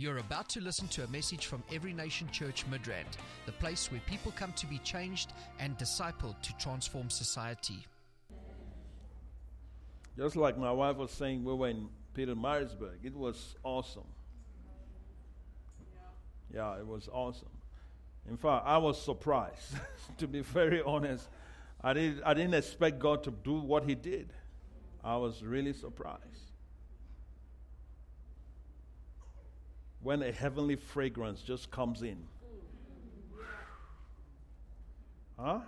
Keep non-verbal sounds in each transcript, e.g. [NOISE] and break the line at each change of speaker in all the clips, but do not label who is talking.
You're about to listen to a message from Every Nation Church Midrand, the place where people come to be changed and discipled to transform society.
Just like my wife was saying, we were in Pietermaritzburg. It was awesome. Yeah, it was awesome. In fact, I was surprised, [LAUGHS] to be very honest. I, did, I didn't expect God to do what He did. I was really surprised. When a heavenly fragrance just comes in. Huh?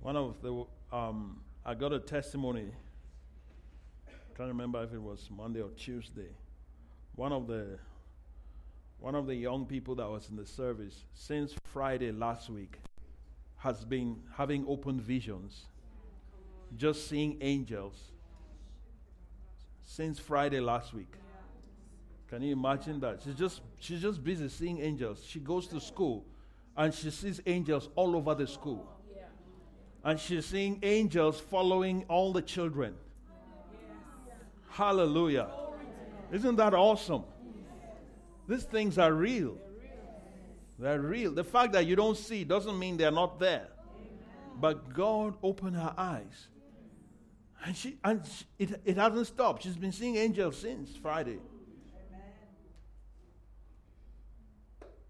One of the, um, I got a testimony. I can't remember if it was Monday or Tuesday. One of the, one of the young people that was in the service since Friday last week has been having open visions, just seeing angels since Friday last week. Can you imagine that? She's just she's just busy seeing angels. She goes to school and she sees angels all over the school. And she's seeing angels following all the children. Hallelujah. Isn't that awesome? These things are real. They're real. The fact that you don't see doesn't mean they're not there. But God opened her eyes. And, she, and she, it, it hasn't stopped. She's been seeing angels since Friday.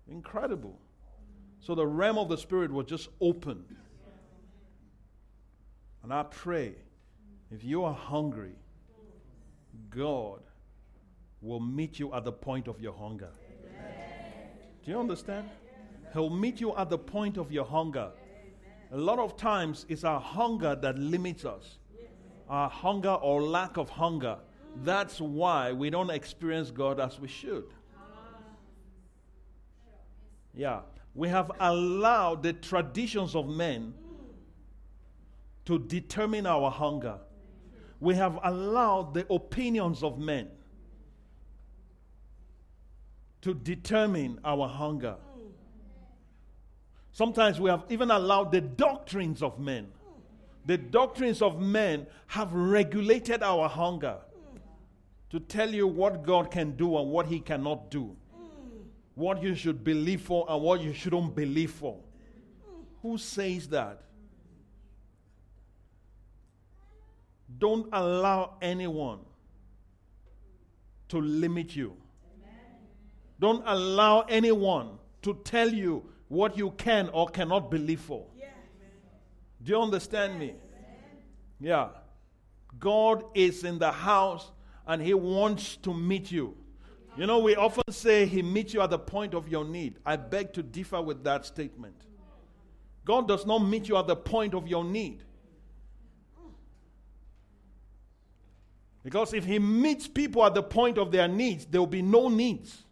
Incredible. So the realm of the Spirit was just open. And I pray if you are hungry, God will meet you at the point of your hunger. Do you understand? He'll meet you at the point of your hunger. A lot of times it's our hunger that limits us. Our hunger or lack of hunger. That's why we don't experience God as we should. Yeah. We have allowed the traditions of men to determine our hunger. We have allowed the opinions of men to determine our hunger. Sometimes we have even allowed the doctrines of men. The doctrines of men have regulated our hunger to tell you what God can do and what He cannot do, what you should believe for and what you shouldn't believe for. Who says that? Don't allow anyone to limit you. Don't allow anyone to tell you what you can or cannot believe for. Do you understand me? Yeah. God is in the house and He wants to meet you. You know, we often say He meets you at the point of your need. I beg to differ with that statement. God does not meet you at the point of your need. Because if He meets people at the point of their needs, there will be no needs.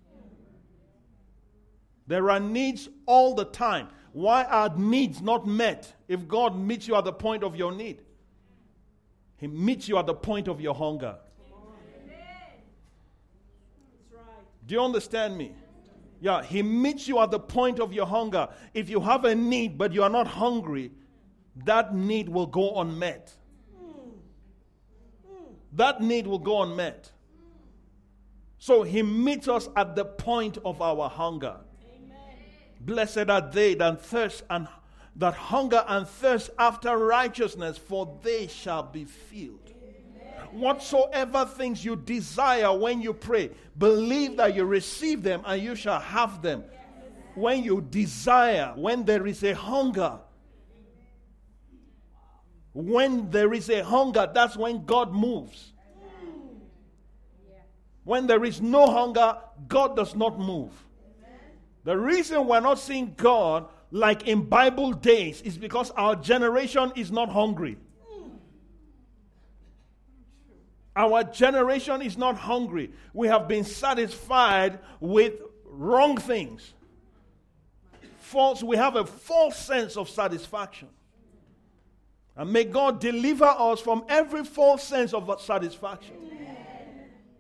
There are needs all the time. Why are needs not met if God meets you at the point of your need? He meets you at the point of your hunger. Do you understand me? Yeah, He meets you at the point of your hunger. If you have a need but you are not hungry, that need will go unmet. That need will go unmet. So He meets us at the point of our hunger. Blessed are they that thirst and that hunger and thirst after righteousness, for they shall be filled. Whatsoever things you desire when you pray, believe that you receive them and you shall have them. When you desire, when there is a hunger, when there is a hunger, that's when God moves. When there is no hunger, God does not move. The reason we're not seeing God like in Bible days is because our generation is not hungry. Our generation is not hungry. We have been satisfied with wrong things. False, we have a false sense of satisfaction. And may God deliver us from every false sense of satisfaction.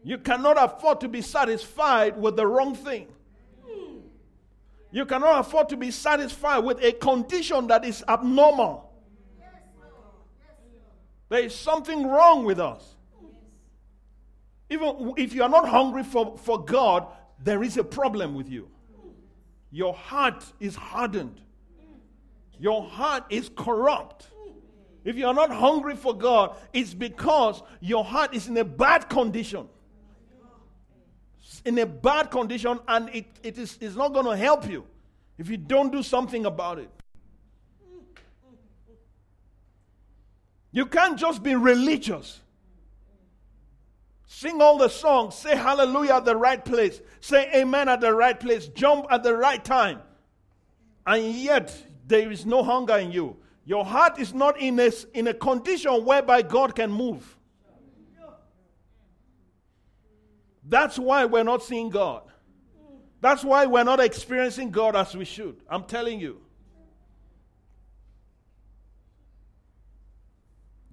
You cannot afford to be satisfied with the wrong thing. You cannot afford to be satisfied with a condition that is abnormal. There is something wrong with us. Even if you are not hungry for, for God, there is a problem with you. Your heart is hardened, your heart is corrupt. If you are not hungry for God, it's because your heart is in a bad condition. In a bad condition, and it, it is it's not going to help you if you don't do something about it. You can't just be religious. Sing all the songs, say hallelujah at the right place, say amen at the right place, jump at the right time, and yet there is no hunger in you. Your heart is not in a, in a condition whereby God can move. That's why we're not seeing God. That's why we're not experiencing God as we should. I'm telling you.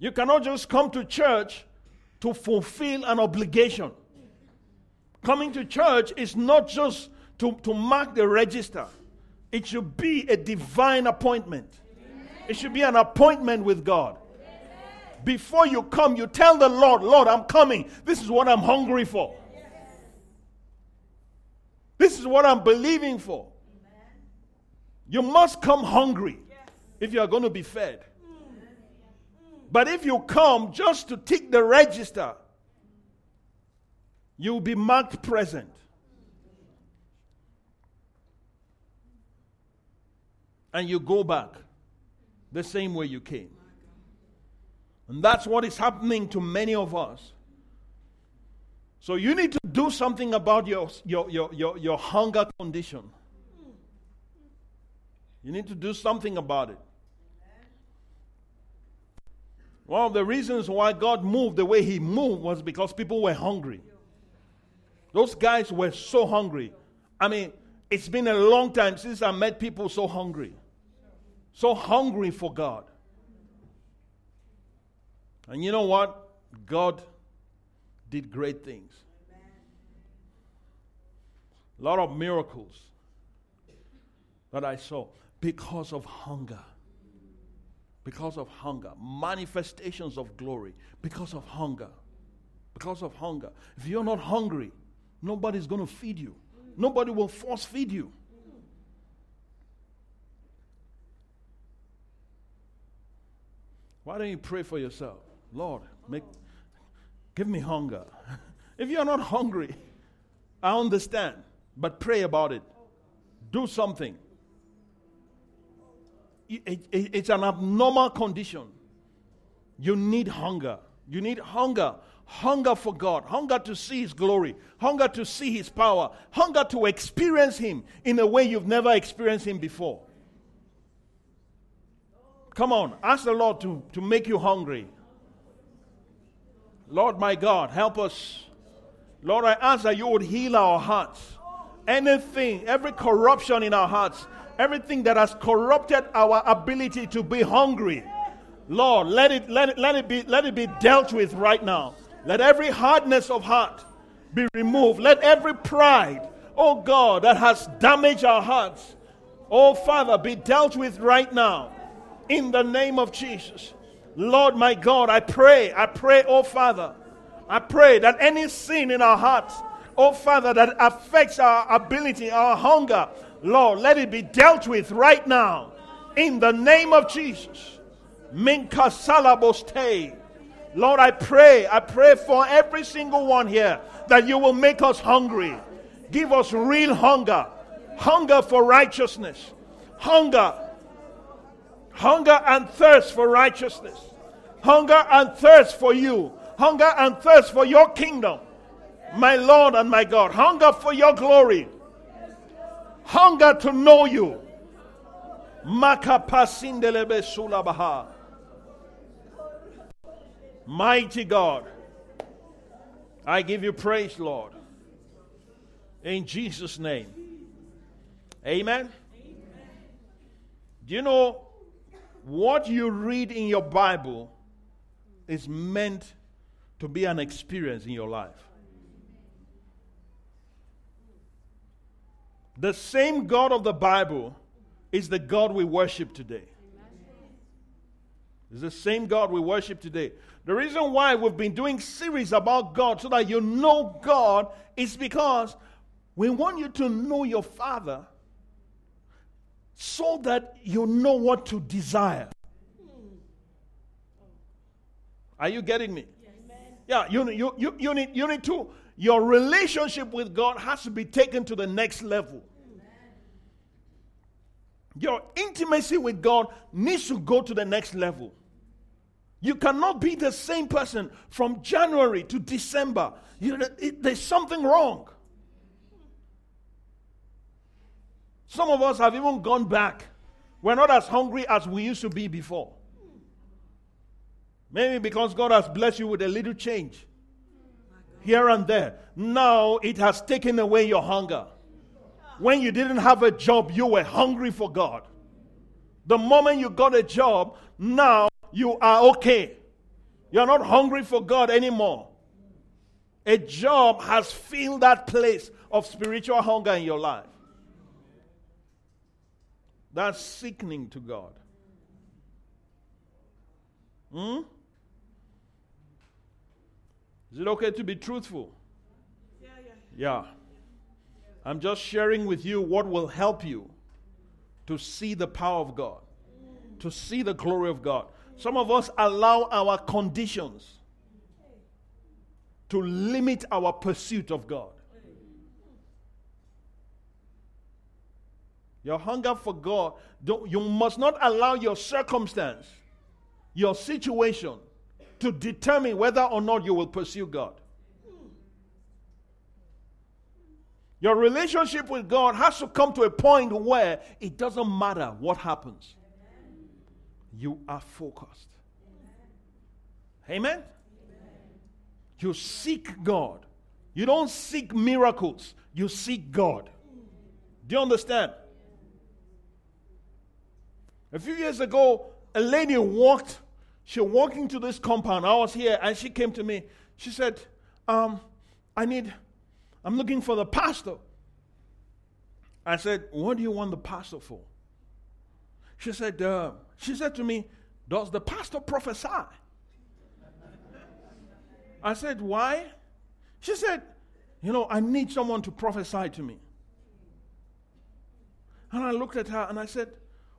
You cannot just come to church to fulfill an obligation. Coming to church is not just to, to mark the register, it should be a divine appointment. It should be an appointment with God. Before you come, you tell the Lord, Lord, I'm coming. This is what I'm hungry for. This is what I'm believing for. You must come hungry if you are going to be fed. But if you come just to tick the register, you'll be marked present. And you go back the same way you came. And that's what is happening to many of us. So you need to do something about your, your, your, your, your hunger condition. You need to do something about it. One of the reasons why God moved the way He moved was because people were hungry. Those guys were so hungry. I mean, it's been a long time since I met people so hungry so hungry for God. And you know what? God did great things. A lot of miracles that I saw because of hunger. Because of hunger. Manifestations of glory because of hunger. Because of hunger. If you're not hungry, nobody's going to feed you. Nobody will force feed you. Why don't you pray for yourself? Lord, make, give me hunger. [LAUGHS] if you're not hungry, I understand, but pray about it. Do something. It, it, it's an abnormal condition. You need hunger. You need hunger. Hunger for God. Hunger to see His glory. Hunger to see His power. Hunger to experience Him in a way you've never experienced Him before. Come on, ask the Lord to, to make you hungry. Lord my God, help us. Lord, I ask that you would heal our hearts. Anything, every corruption in our hearts, everything that has corrupted our ability to be hungry. Lord, let it, let it, let it, be, let it be dealt with right now. Let every hardness of heart be removed. Let every pride, oh God, that has damaged our hearts, oh Father, be dealt with right now in the name of Jesus. Lord my God, I pray, I pray, oh Father, I pray that any sin in our hearts, oh Father, that affects our ability, our hunger, Lord, let it be dealt with right now in the name of Jesus. Minka salaboste. Lord, I pray, I pray for every single one here that you will make us hungry. Give us real hunger, hunger for righteousness, hunger Hunger and thirst for righteousness. Hunger and thirst for you. Hunger and thirst for your kingdom. My Lord and my God. Hunger for your glory. Hunger to know you. Mighty God. I give you praise, Lord. In Jesus' name. Amen. Amen. Do you know what you read in your Bible is meant to be an experience in your life. The same God of the Bible is the God we worship today. It's the same God we worship today. The reason why we've been doing series about God so that you know God is because we want you to know your Father so that you know what to desire. Are you getting me? Yeah, you, you, you, you, need, you need to. Your relationship with God has to be taken to the next level. Your intimacy with God needs to go to the next level. You cannot be the same person from January to December. You it, there's something wrong. Some of us have even gone back. We're not as hungry as we used to be before. Maybe because God has blessed you with a little change here and there. Now it has taken away your hunger. When you didn't have a job, you were hungry for God. The moment you got a job, now you are okay. You're not hungry for God anymore. A job has filled that place of spiritual hunger in your life. That's sickening to God. Hmm? Is it okay to be truthful? Yeah, yeah. Yeah. I'm just sharing with you what will help you to see the power of God, to see the glory of God. Some of us allow our conditions to limit our pursuit of God. Your hunger for God, you must not allow your circumstance, your situation, to determine whether or not you will pursue God. Your relationship with God has to come to a point where it doesn't matter what happens you are focused. Amen? You seek God. You don't seek miracles, you seek God. Do you understand? A few years ago, a lady walked, she walked into this compound. I was here and she came to me. She said, um, I need, I'm looking for the pastor. I said, What do you want the pastor for? She said, uh, she said to me, Does the pastor prophesy? I said, Why? She said, You know, I need someone to prophesy to me. And I looked at her and I said,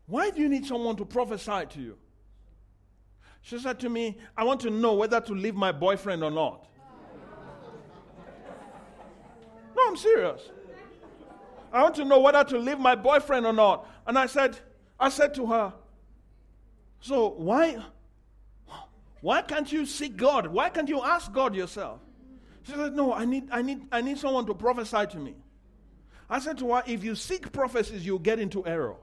Why do you need someone to prophesy to you? She said to me, I want to know whether to leave my boyfriend or not. no, I'm serious. I want to know whether to leave my boyfriend or not. And I said, I said to her, So why why can't you seek God? Why can't you ask God yourself? She said, No, I need I need I need someone to prophesy to me. I said to her, if you seek prophecies, you'll get into error.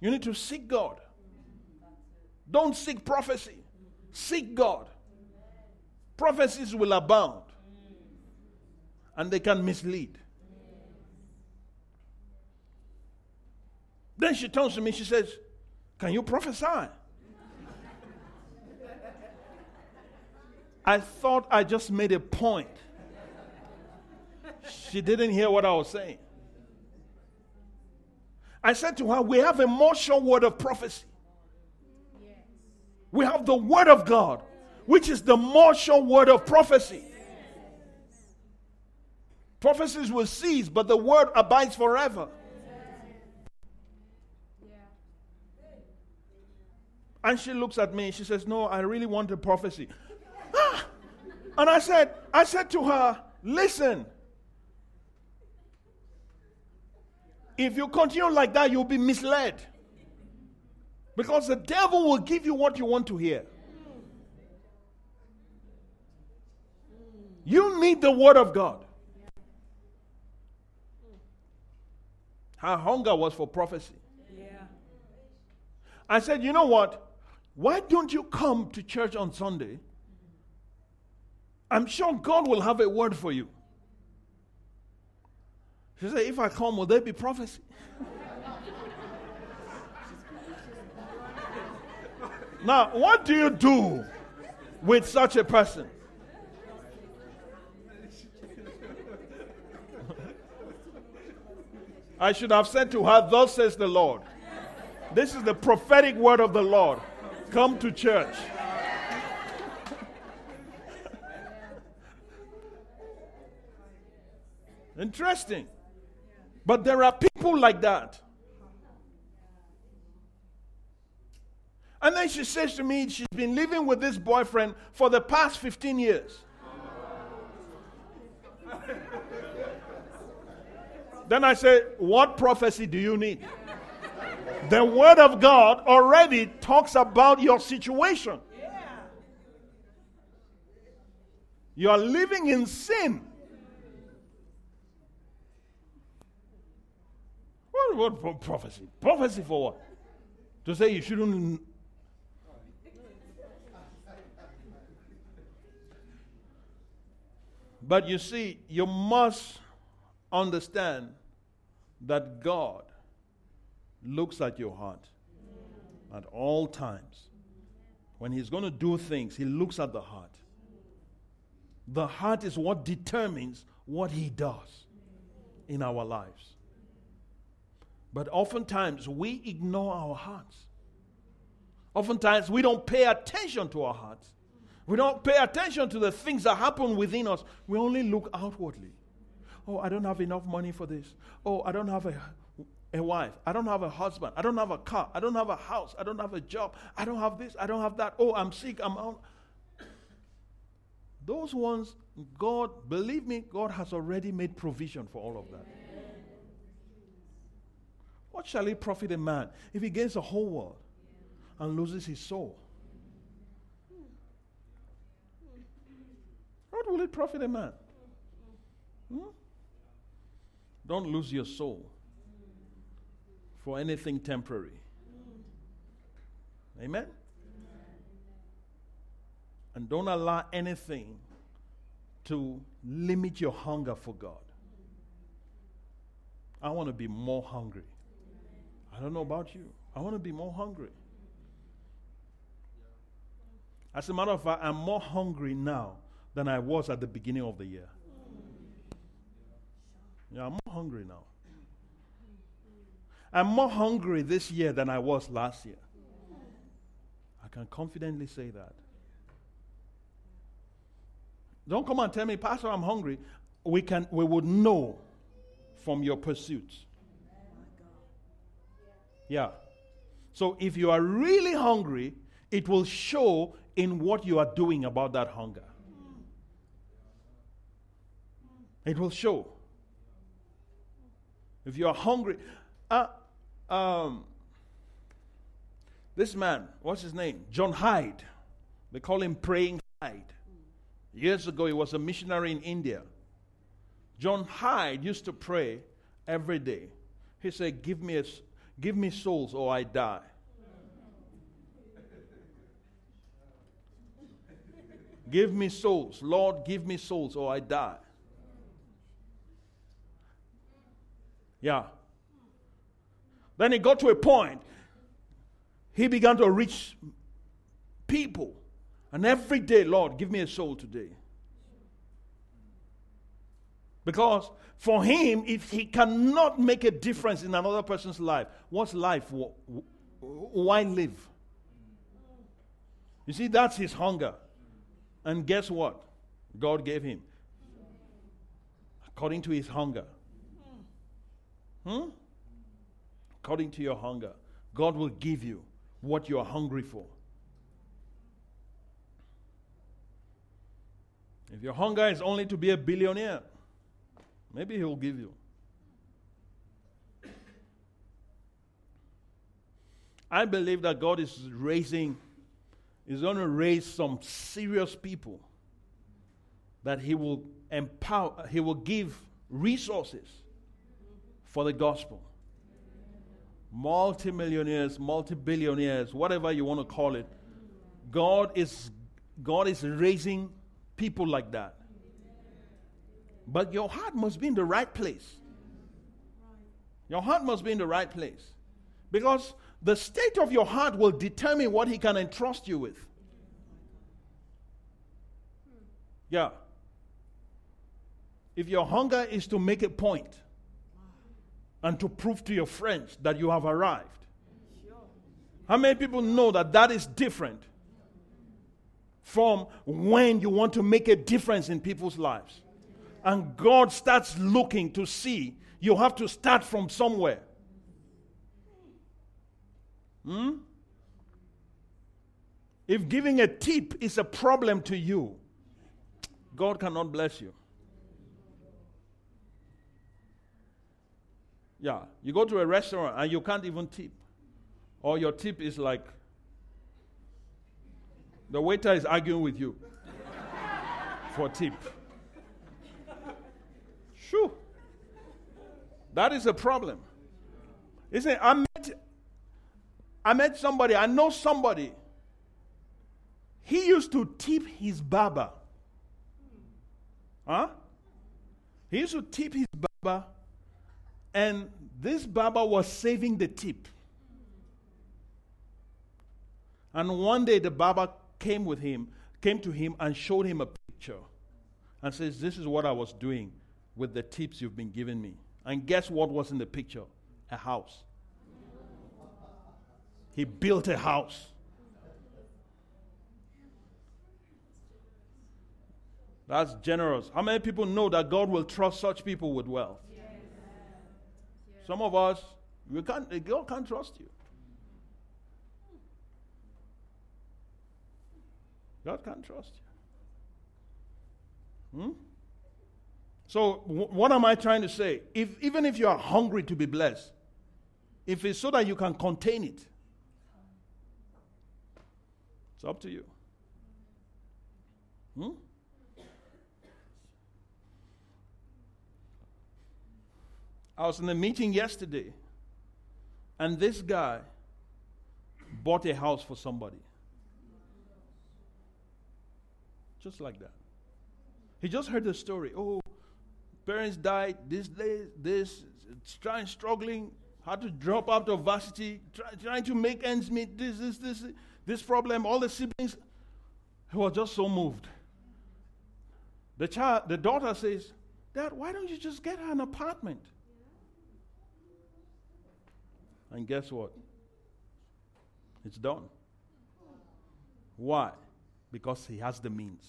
You need to seek God. Don't seek prophecy. Seek God. Prophecies will abound. And they can mislead. Then she turns to me, she says, Can you prophesy? I thought I just made a point. She didn't hear what I was saying. I said to her, We have a more sure word of prophecy. We have the word of God, which is the more sure word of prophecy. Prophecies will cease, but the word abides forever. And she looks at me. She says, No, I really want a prophecy. Ah! And I said, I said to her, Listen, if you continue like that, you'll be misled. Because the devil will give you what you want to hear. You need the word of God. Her hunger was for prophecy. Yeah. I said, you know what? Why don't you come to church on Sunday? I'm sure God will have a word for you. She said, If I come, will there be prophecy? Now, what do you do with such a person? I should have said to her, Thus says the Lord. This is the prophetic word of the Lord. Come to church. Interesting. But there are people like that. And then she says to me, she's been living with this boyfriend for the past 15 years. then I say, What prophecy do you need? The Word of God already talks about your situation. You are living in sin. What, what prophecy? Prophecy for what? To say you shouldn't. But you see, you must understand that God looks at your heart at all times. When He's going to do things, He looks at the heart. The heart is what determines what He does in our lives. But oftentimes we ignore our hearts. Oftentimes we don't pay attention to our hearts. We don't pay attention to the things that happen within us. We only look outwardly. Oh, I don't have enough money for this. Oh, I don't have a, a wife. I don't have a husband. I don't have a car. I don't have a house. I don't have a job. I don't have this. I don't have that. Oh, I'm sick. I'm out. Those ones, God, believe me, God has already made provision for all of that. What shall it profit a man if he gains the whole world and loses his soul? What will it profit a man? Hmm? Don't lose your soul for anything temporary. Amen? And don't allow anything to limit your hunger for God. I want to be more hungry. I don't know about you. I want to be more hungry. As a matter of fact, I'm more hungry now than I was at the beginning of the year. Yeah, I'm more hungry now. I'm more hungry this year than I was last year. I can confidently say that. Don't come and tell me, Pastor, I'm hungry. We can we would know from your pursuits. Yeah. So if you are really hungry, it will show in what you are doing about that hunger. It will show. If you are hungry, uh, um, this man, what's his name? John Hyde. They call him Praying Hyde. Years ago, he was a missionary in India. John Hyde used to pray every day. He said, Give me a, Give me souls or I die. [LAUGHS] give me souls. Lord, give me souls or I die. Yeah. Then it got to a point, he began to reach people. And every day, Lord, give me a soul today. Because for him, if he cannot make a difference in another person's life, what's life? Why live? You see, that's his hunger. And guess what? God gave him. According to his hunger. Hmm? According to your hunger. God will give you what you are hungry for. If your hunger is only to be a billionaire, Maybe He'll give you. I believe that God is raising, is going to raise some serious people that He will empower, He will give resources for the gospel. Multi millionaires, multi-billionaires, whatever you want to call it. God is God is raising people like that. But your heart must be in the right place. Your heart must be in the right place. Because the state of your heart will determine what He can entrust you with. Yeah. If your hunger is to make a point and to prove to your friends that you have arrived, How many people know that that is different from when you want to make a difference in people's lives? And God starts looking to see you have to start from somewhere. Hmm? If giving a tip is a problem to you, God cannot bless you. Yeah, you go to a restaurant and you can't even tip. Or your tip is like the waiter is arguing with you [LAUGHS] for tip. Sure. That is a problem. Isn't? I met, I met somebody, I know somebody. He used to tip his barber. Huh? He used to tip his barber, and this barber was saving the tip. And one day the barber came with him, came to him and showed him a picture and says, This is what I was doing with the tips you've been giving me. And guess what was in the picture? A house. He built a house. That's generous. How many people know that God will trust such people with wealth? Some of us, we can't, God can't trust you. God can't trust you. Hmm? So, w- what am I trying to say? If, even if you are hungry to be blessed, if it's so that you can contain it, it's up to you. Hmm? I was in a meeting yesterday, and this guy bought a house for somebody. Just like that. He just heard the story. Oh, parents died, this, day, this, trying, struggling, had to drop out of varsity, try, trying to make ends meet, this, this, this, this problem, all the siblings. He was just so moved. The child, the daughter says, Dad, why don't you just get her an apartment? And guess what? It's done. Why? because he has the means.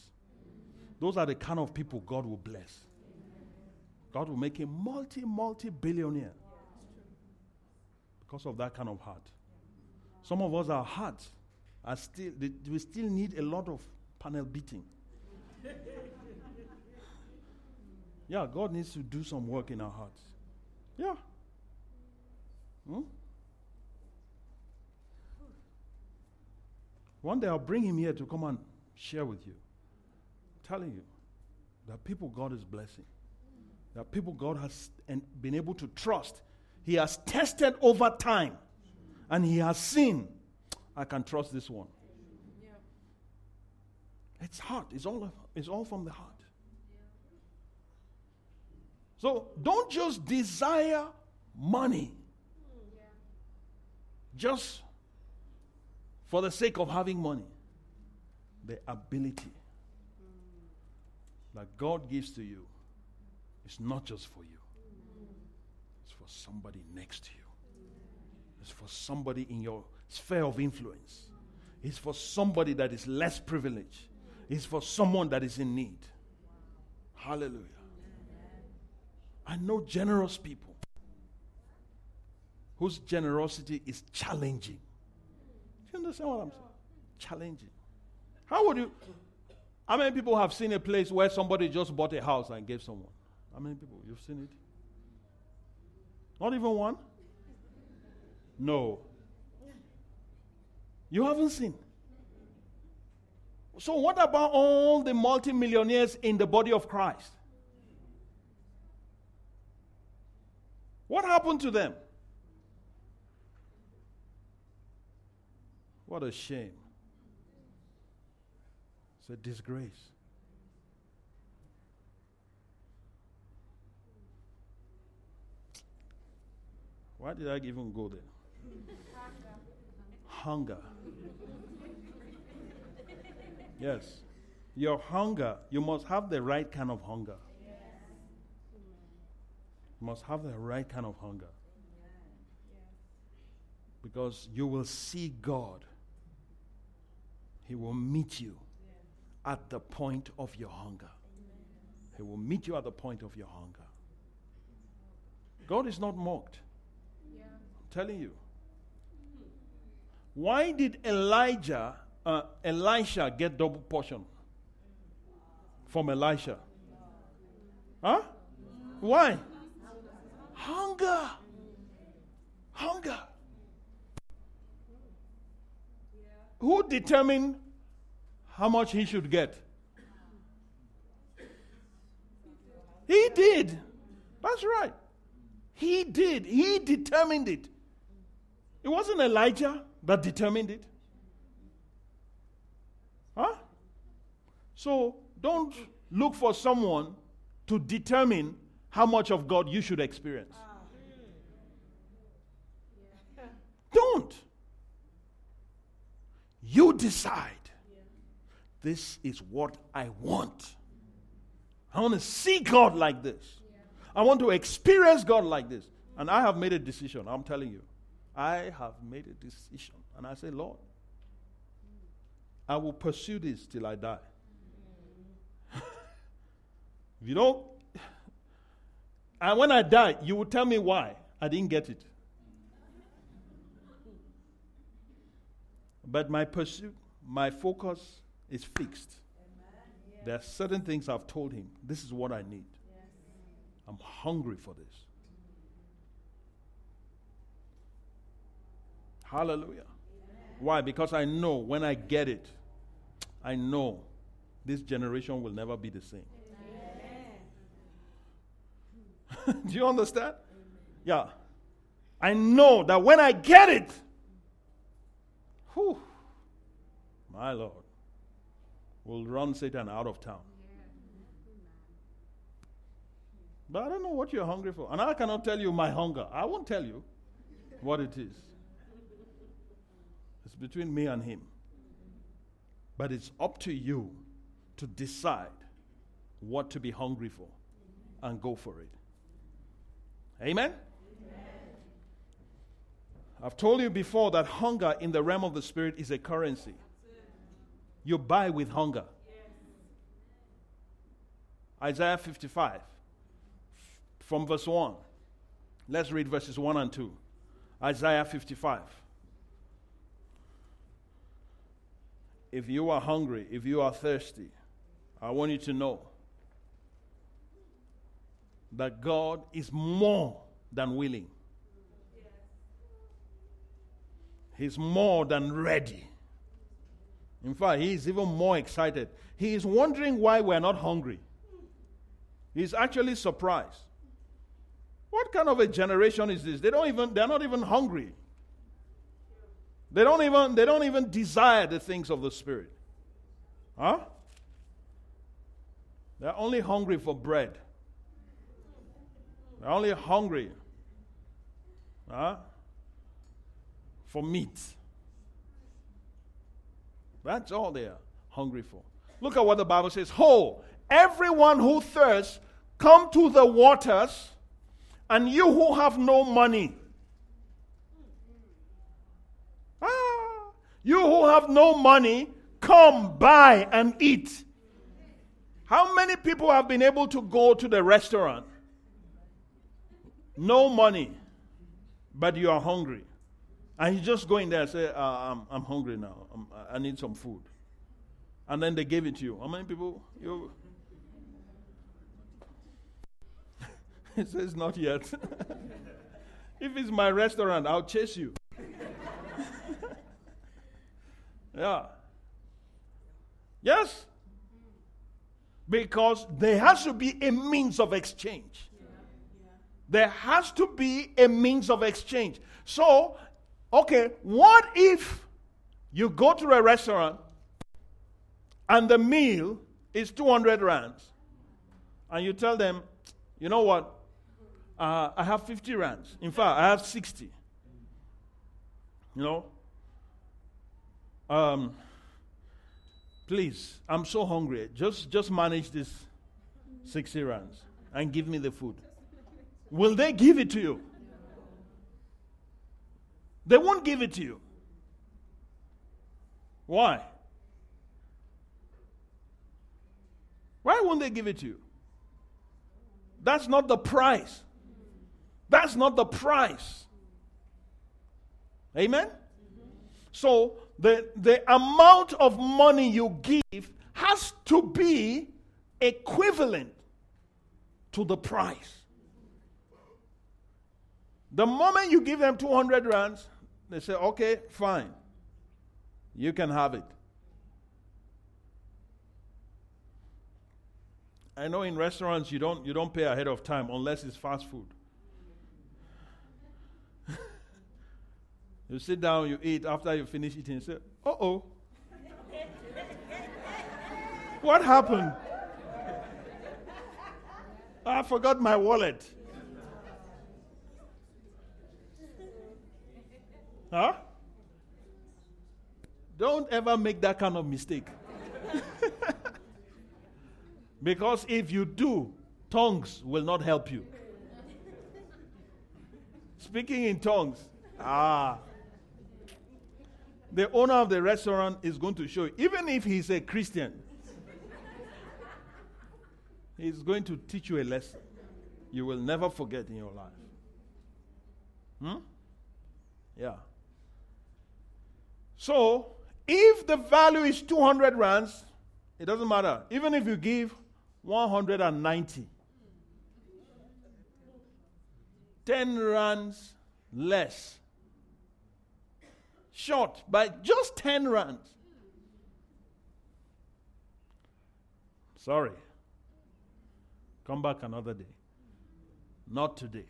Those are the kind of people God will bless. God will make a multi, multi billionaire because of that kind of heart. Some of us, our hearts are still, they, we still need a lot of panel beating. [LAUGHS] yeah, God needs to do some work in our hearts. Yeah. Hmm? One day I'll bring him here to come and share with you. I'm telling you, that people God is blessing. That people God has been able to trust. He has tested over time. And he has seen, I can trust this one. Yeah. It's heart. It's all, it's all from the heart. So don't just desire money. Hmm. Just for the sake of having money the ability that God gives to you is not just for you, it's for somebody next to you, it's for somebody in your sphere of influence, it's for somebody that is less privileged, it's for someone that is in need. Hallelujah. I know generous people whose generosity is challenging. You understand what I'm saying? Challenging. How would you? How many people have seen a place where somebody just bought a house and gave someone? How many people? You've seen it? Not even one? No. You haven't seen. So, what about all the multimillionaires in the body of Christ? What happened to them? What a shame. It's a disgrace. Why did I even go there? [LAUGHS] hunger. Yes. Your hunger, you must have the right kind of hunger. You must have the right kind of hunger. Because you will see God. He will meet you at the point of your hunger. He will meet you at the point of your hunger. God is not mocked. I'm telling you. Why did Elijah, uh, Elisha get double portion from Elisha? Huh? Why? Hunger. Hunger. Who determined how much he should get? He did. That's right. He did. He determined it. It wasn't Elijah that determined it. Huh? So don't look for someone to determine how much of God you should experience. Ah. Don't. You decide. This is what I want. I want to see God like this. I want to experience God like this. And I have made a decision, I'm telling you. I have made a decision. And I say, Lord, I will pursue this till I die. [LAUGHS] if you don't, [SIGHS] and when I die, you will tell me why I didn't get it. But my pursuit, my focus is fixed. There are certain things I've told him. This is what I need. I'm hungry for this. Hallelujah. Why? Because I know when I get it, I know this generation will never be the same. [LAUGHS] Do you understand? Yeah. I know that when I get it, whew, my Lord, will run Satan out of town. But I don't know what you're hungry for. And I cannot tell you my hunger. I won't tell you what it is. It's between me and him. But it's up to you to decide what to be hungry for and go for it. Amen? I've told you before that hunger in the realm of the spirit is a currency. You buy with hunger. Isaiah 55, from verse 1. Let's read verses 1 and 2. Isaiah 55. if you are hungry, if you are thirsty, I want you to know that God is more than willing. He's more than ready. In fact, he is even more excited. He is wondering why we're not hungry. He's actually surprised. What kind of a generation is this? They don't even they're not even hungry. They don't even, they don't even desire the things of the Spirit. Huh? They're only hungry for bread. They're only hungry huh? For meat. That's all they are hungry for. Look at what the Bible says. Ho, everyone who thirsts, come to the waters, and you who have no money, Ah, You who have no money, come buy and eat. How many people have been able to go to the restaurant? No money, but you are hungry. And you just go in there and say, uh, I'm, I'm hungry now. I'm, i need some food. And then they gave it to you. How many people? You. it [LAUGHS] says, Not yet. [LAUGHS] if it's my restaurant, I'll chase you. [LAUGHS] Yeah. Yes? Because there has to be a means of exchange. There has to be a means of exchange. So, okay, what if you go to a restaurant and the meal is 200 rands and you tell them, you know what, uh, I have 50 rands. In fact, I have 60. You know, um, please, I'm so hungry. Just, just manage this 60 rands and give me the food. Will they give it to you? They won't give it to you. Why? Why won't they give it to you? That's not the price. That's not the price. Amen? So the, the amount of money you give has to be equivalent to the price. The moment you give them 200 rands, they say, okay, fine. You can have it. I know in restaurants you don't, you don't pay ahead of time unless it's fast food. [LAUGHS] you sit down, you eat, after you finish eating, you say, uh oh. what happened? I forgot my wallet. Huh? Don't ever make that kind of mistake. [LAUGHS] because if you do, tongues will not help you. Speaking in tongues. Ah. The owner of the restaurant is going to show you, even if he's a Christian, he's going to teach you a lesson you will never forget in your life. Hmm? Yeah. So, if the value is 200 rands, it doesn't matter. Even if you give 190, 10 rands less. Short by just 10 rands. Sorry. Come back another day. Not today.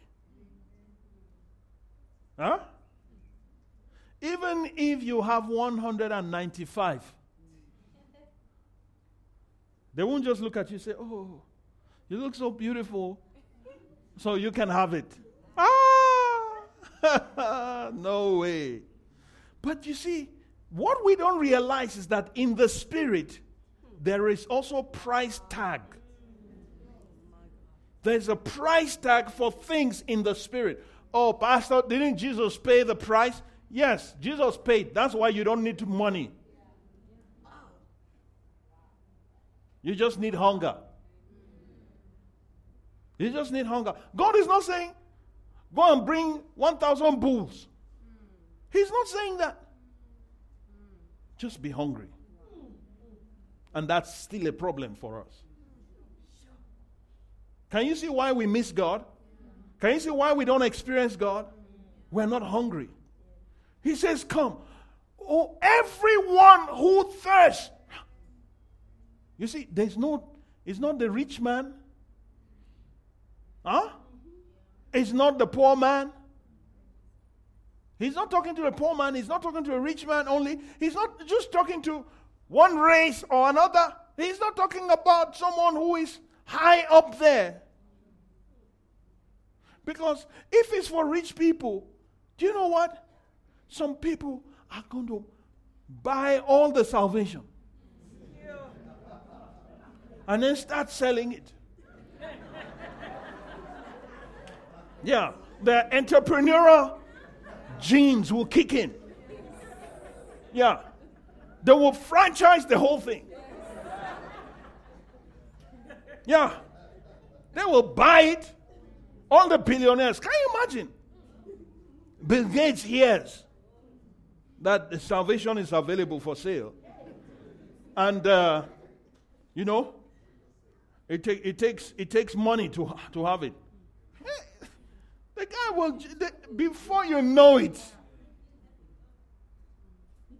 Huh? Even if you have 195, they won't just look at you and say, Oh, you look so beautiful, so you can have it. Ah! [LAUGHS] no way. But you see, what we don't realize is that in the spirit, there is also a price tag. There's a price tag for things in the spirit. Oh, Pastor, didn't Jesus pay the price? Yes, Jesus paid. That's why you don't need money. You just need hunger. You just need hunger. God is not saying, go and bring 1,000 bulls. He's not saying that. Just be hungry. And that's still a problem for us. Can you see why we miss God? Can you see why we don't experience God? We're not hungry. He says, Come. Oh, everyone who thirsts. You see, there's no, it's not the rich man. Huh? It's not the poor man. He's not talking to the poor man. He's not talking to a rich man only. He's not just talking to one race or another. He's not talking about someone who is high up there. Because if it's for rich people, do you know what? Some people are going to buy all the salvation and then start selling it. Yeah, the entrepreneurial genes will kick in. Yeah, they will franchise the whole thing. Yeah, they will buy it. All the billionaires. Can you imagine? Bill Gates hears that salvation is available for sale. And, uh, you know, it, take, it, takes, it takes money to, to have it. The guy will, the, before you know it,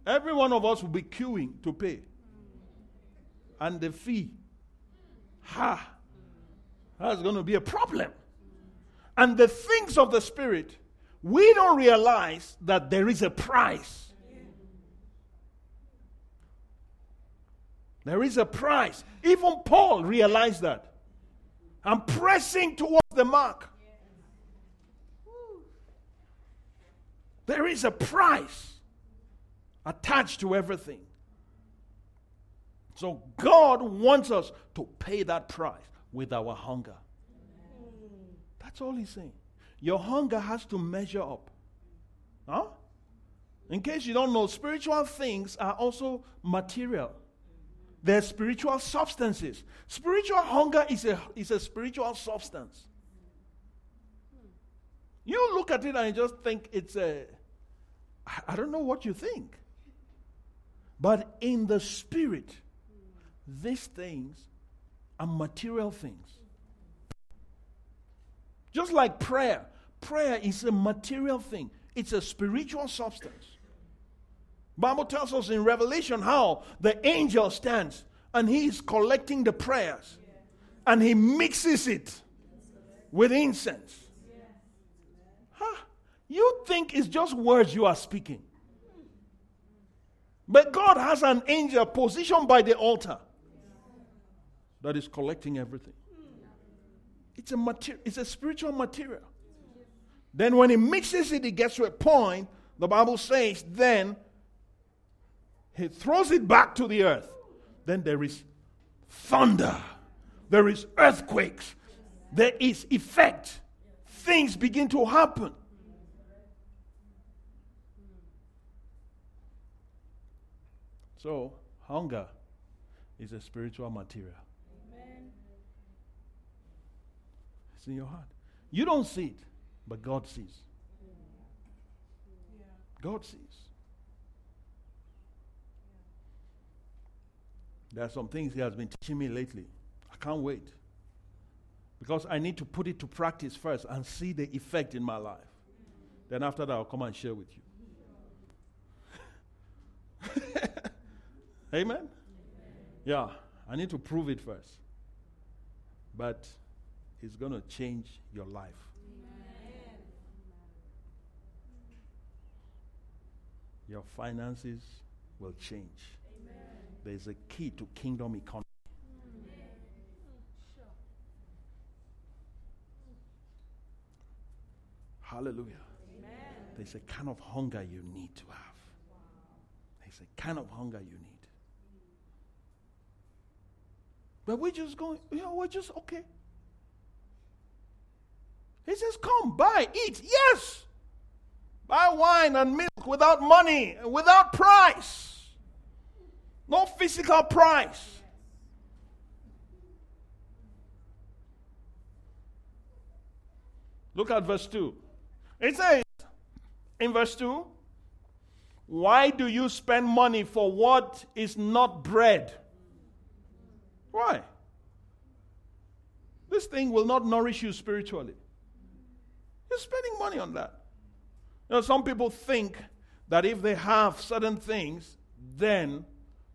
every one of us will be queuing to pay. And the fee, ha, that's going to be a problem. And the things of the Spirit, we don't realize that there is a price. There is a price. Even Paul realized that. I'm pressing towards the mark. There is a price attached to everything. So God wants us to pay that price with our hunger. That's all he's saying. Your hunger has to measure up. Huh? In case you don't know, spiritual things are also material. They're spiritual substances. Spiritual hunger is a, is a spiritual substance. You look at it and you just think it's a, I don't know what you think. But in the spirit, these things are material things. Just like prayer, prayer is a material thing. It's a spiritual substance. Bible tells us in Revelation how the angel stands and he is collecting the prayers and he mixes it with incense. Huh? You think it's just words you are speaking. But God has an angel positioned by the altar that is collecting everything. It's a material, it's a spiritual material. Then when he mixes it, it gets to a point, the Bible says, then he throws it back to the earth. Then there is thunder, there is earthquakes, there is effect. Things begin to happen. So, hunger is a spiritual material. Amen. It's in your heart. You don't see it, but God sees. God sees. There are some things He has been teaching me lately. I can't wait. Because I need to put it to practice first and see the effect in my life. Then after that, I'll come and share with you. [LAUGHS] Amen? Yeah, I need to prove it first. But it's going to change your life. Your finances will change. There's a key to kingdom economy. Hallelujah. Amen. There's a kind of hunger you need to have. There's a kind of hunger you need. But we're just going, you know, we're just okay. He says, Come, buy, eat. Yes. Buy wine and milk without money, without price. No physical price. Look at verse 2. It says in verse 2 Why do you spend money for what is not bread? Why? This thing will not nourish you spiritually. You're spending money on that. You know, some people think that if they have certain things, then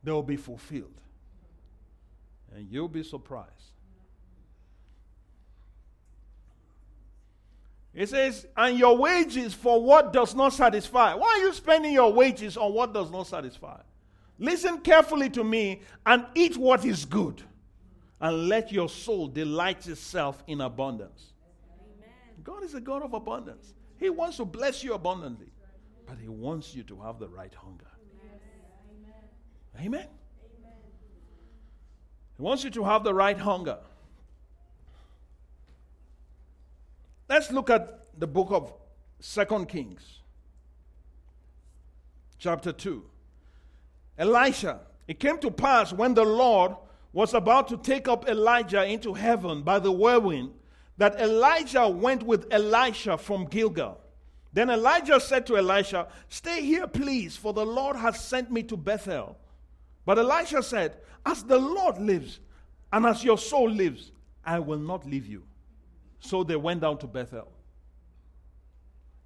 they'll be fulfilled. And you'll be surprised. It says, and your wages for what does not satisfy. Why are you spending your wages on what does not satisfy? Listen carefully to me and eat what is good and let your soul delight itself in abundance. Amen. God is a God of abundance. He wants to bless you abundantly, but He wants you to have the right hunger. Amen. Amen. He wants you to have the right hunger. Let's look at the book of Second Kings, chapter 2. Elisha, it came to pass when the Lord was about to take up Elijah into heaven by the whirlwind, that Elijah went with Elisha from Gilgal. Then Elijah said to Elisha, Stay here, please, for the Lord has sent me to Bethel. But Elisha said, As the Lord lives, and as your soul lives, I will not leave you. So they went down to Bethel.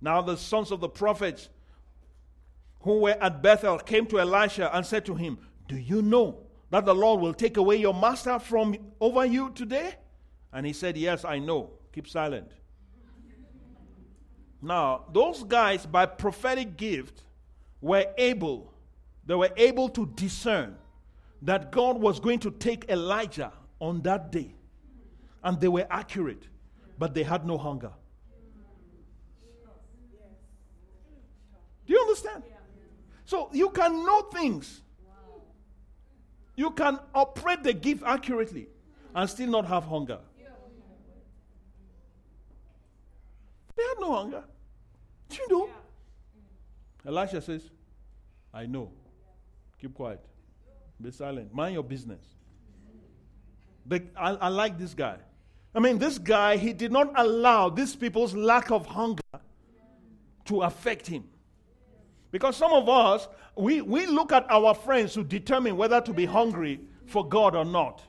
Now the sons of the prophets who were at Bethel came to Elisha and said to him, Do you know that the Lord will take away your master from over you today? And he said, Yes, I know. Keep silent. Now, those guys, by prophetic gift, were able, they were able to discern that God was going to take Elijah on that day. And they were accurate, but they had no hunger. Do you understand? So you can know things you can operate the gift accurately and still not have hunger. They had no hunger. Do you know? Elisha says, I know. Keep quiet. Be silent. Mind your business. I, I like this guy. I mean, this guy, he did not allow these people's lack of hunger to affect him. Because some of us, we, we look at our friends to determine whether to be hungry for God or not.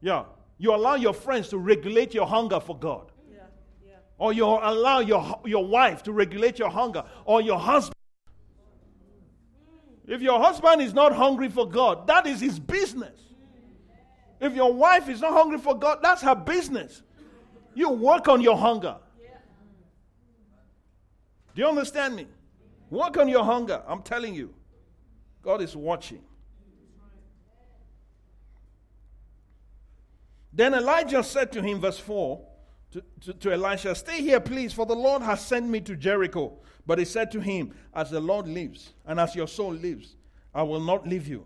Yeah. You allow your friends to regulate your hunger for God. Yeah. Yeah. Or you allow your, your wife to regulate your hunger. Or your husband. If your husband is not hungry for God, that is his business. If your wife is not hungry for God, that's her business. You work on your hunger. Do you understand me? Work on your hunger. I'm telling you. God is watching. Then Elijah said to him, verse 4, to, to, to, Elisha, Stay here, please, for the Lord has sent me to Jericho. But he said to him, As the Lord lives, and as your soul lives, I will not leave you.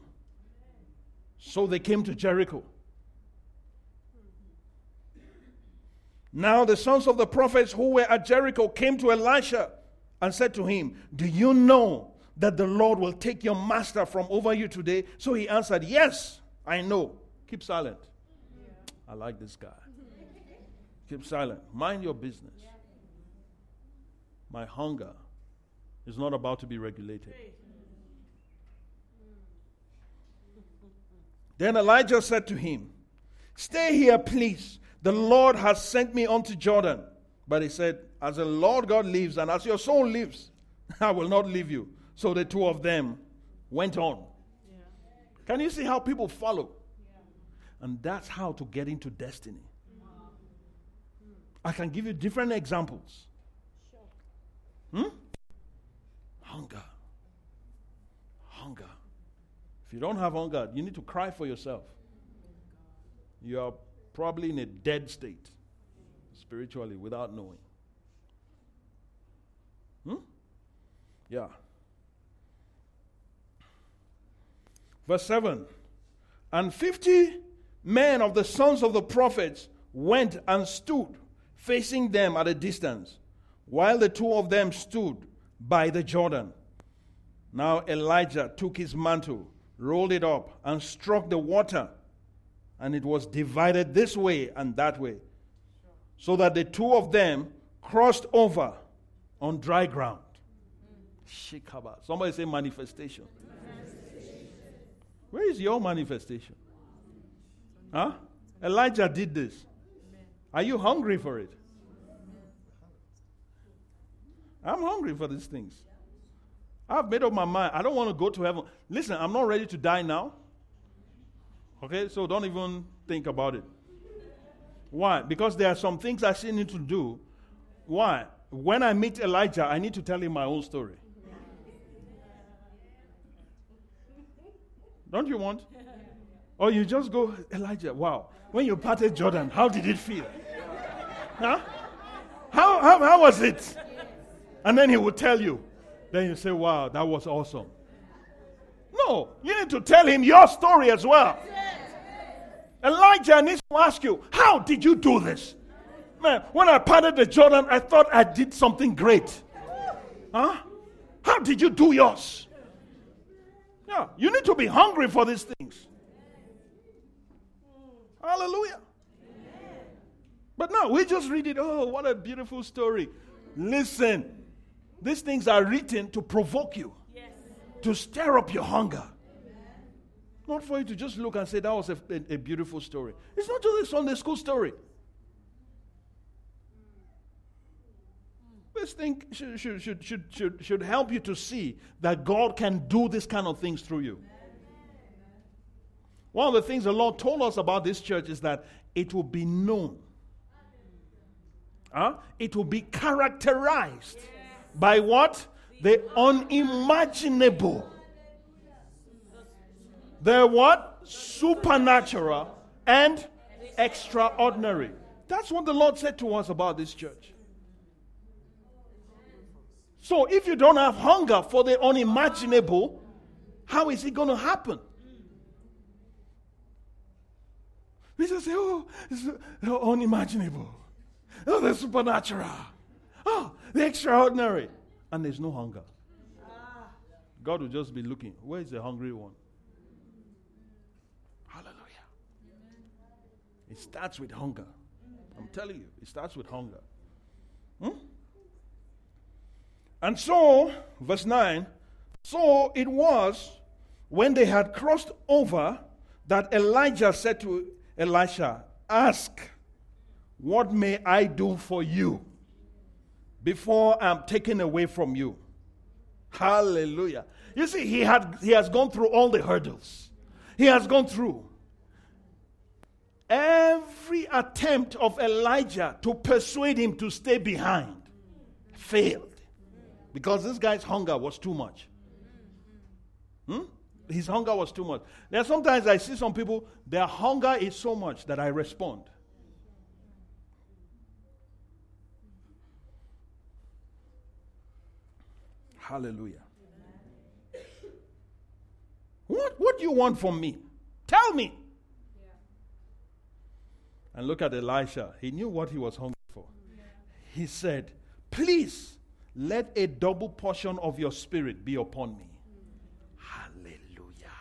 So they came to Jericho. Now the sons of the prophets who were at Jericho came to Elisha and said to him, Do you know that the Lord will take your master from over you today? So he answered, Yes, I know. Keep silent. I like this guy. Keep silent. Mind your business. My hunger is not about to be regulated. Then Elijah said to him, Stay here, please. The Lord has sent me unto Jordan. But he said, As the Lord God lives and as your soul lives, [LAUGHS] I will not leave you. So the two of them went on. Yeah. Can you see how people follow? Yeah. And that's how to get into destiny. I can give you different examples. Sure. Hmm? Hunger. Hunger. If you don't have hunger, you need to cry for yourself. You are probably in a dead state spiritually without knowing. Hmm? Yeah. Verse 7 And 50 men of the sons of the prophets went and stood facing them at a distance, while the two of them stood by the Jordan. Now Elijah took his mantle, rolled it up, and struck the water and it was divided this way and that way, so that the two of them crossed over on dry ground. Shikaba. Somebody say manifestation. manifestation. Where is your manifestation? Huh? Elijah did this. Are you hungry for it? I'm hungry for these things. I've made up my mind. I don't want to go to heaven. Listen, I'm not ready to die now. Okay, so don't even think about it. Why? Because there are some things I still need to do. Why? When I meet Elijah, I need to tell him my own story. Don't you want? Or you just go, Elijah, wow. When you parted Jordan, how did it feel? Huh? How, how, how was it? And then he will tell you. Then you say, wow, that was awesome. No, you need to tell him your story as well. Elijah needs to ask you, How did you do this? Man, when I parted the Jordan, I thought I did something great. Huh? How did you do yours? Yeah, you need to be hungry for these things. Hallelujah. But no, we just read it. Oh, what a beautiful story. Listen, these things are written to provoke you, yes. to stir up your hunger. Not for you to just look and say that was a, a, a beautiful story. It's not just a Sunday school story. This thing should, should, should, should, should, should help you to see that God can do this kind of things through you. One of the things the Lord told us about this church is that it will be known. Huh? It will be characterized by what? The unimaginable. They're what? Supernatural and extraordinary. That's what the Lord said to us about this church. So if you don't have hunger for the unimaginable, how is it going to happen? We just say, oh, it's unimaginable. Oh, the supernatural. Oh, the extraordinary. And there's no hunger. God will just be looking. Where is the hungry one? Hallelujah. It starts with hunger. I'm telling you, it starts with hunger. Hmm? And so, verse 9, so it was when they had crossed over that Elijah said to Elisha, Ask, what may I do for you before I'm taken away from you? Hallelujah. You see, he, had, he has gone through all the hurdles. He has gone through. Every attempt of Elijah to persuade him to stay behind failed because this guy's hunger was too much. Hmm? His hunger was too much. There are sometimes I see some people, their hunger is so much that I respond. Hallelujah. What, what do you want from me? Tell me. And look at Elisha. He knew what he was hungry for. He said, Please let a double portion of your spirit be upon me. Hallelujah.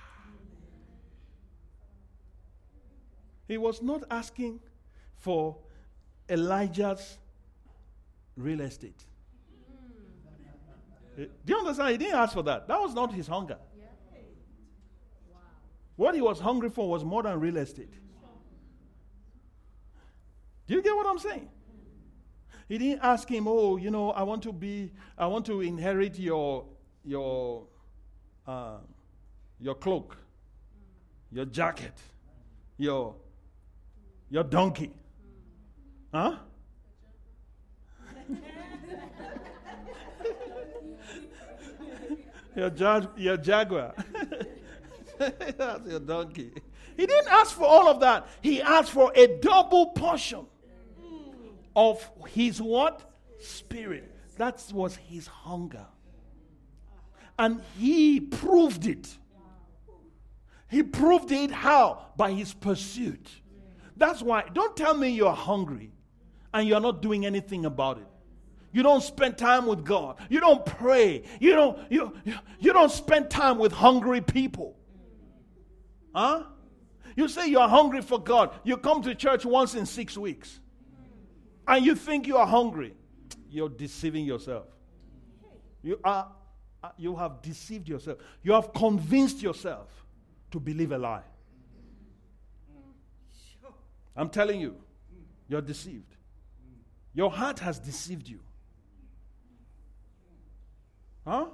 He was not asking for Elijah's real estate. Do you understand? He didn't ask for that. That was not his hunger. What he was hungry for was more than real estate. Do you get what I'm saying? He didn't ask him, "Oh, you know, I want to be, I want to inherit your, your, uh, your cloak, your jacket, your, your donkey, huh?" your, jag- your jaguar. [LAUGHS] That's your donkey. He didn't ask for all of that. He asked for a double portion of his what? Spirit. That was his hunger. And he proved it. He proved it how? By his pursuit. That's why, don't tell me you're hungry and you're not doing anything about it. You don't spend time with God. You don't pray. You don't, you, you don't spend time with hungry people. Huh? You say you're hungry for God. You come to church once in six weeks and you think you are hungry, you're deceiving yourself. You, are, uh, you have deceived yourself. You have convinced yourself to believe a lie. I'm telling you, you're deceived. Your heart has deceived you. Huh?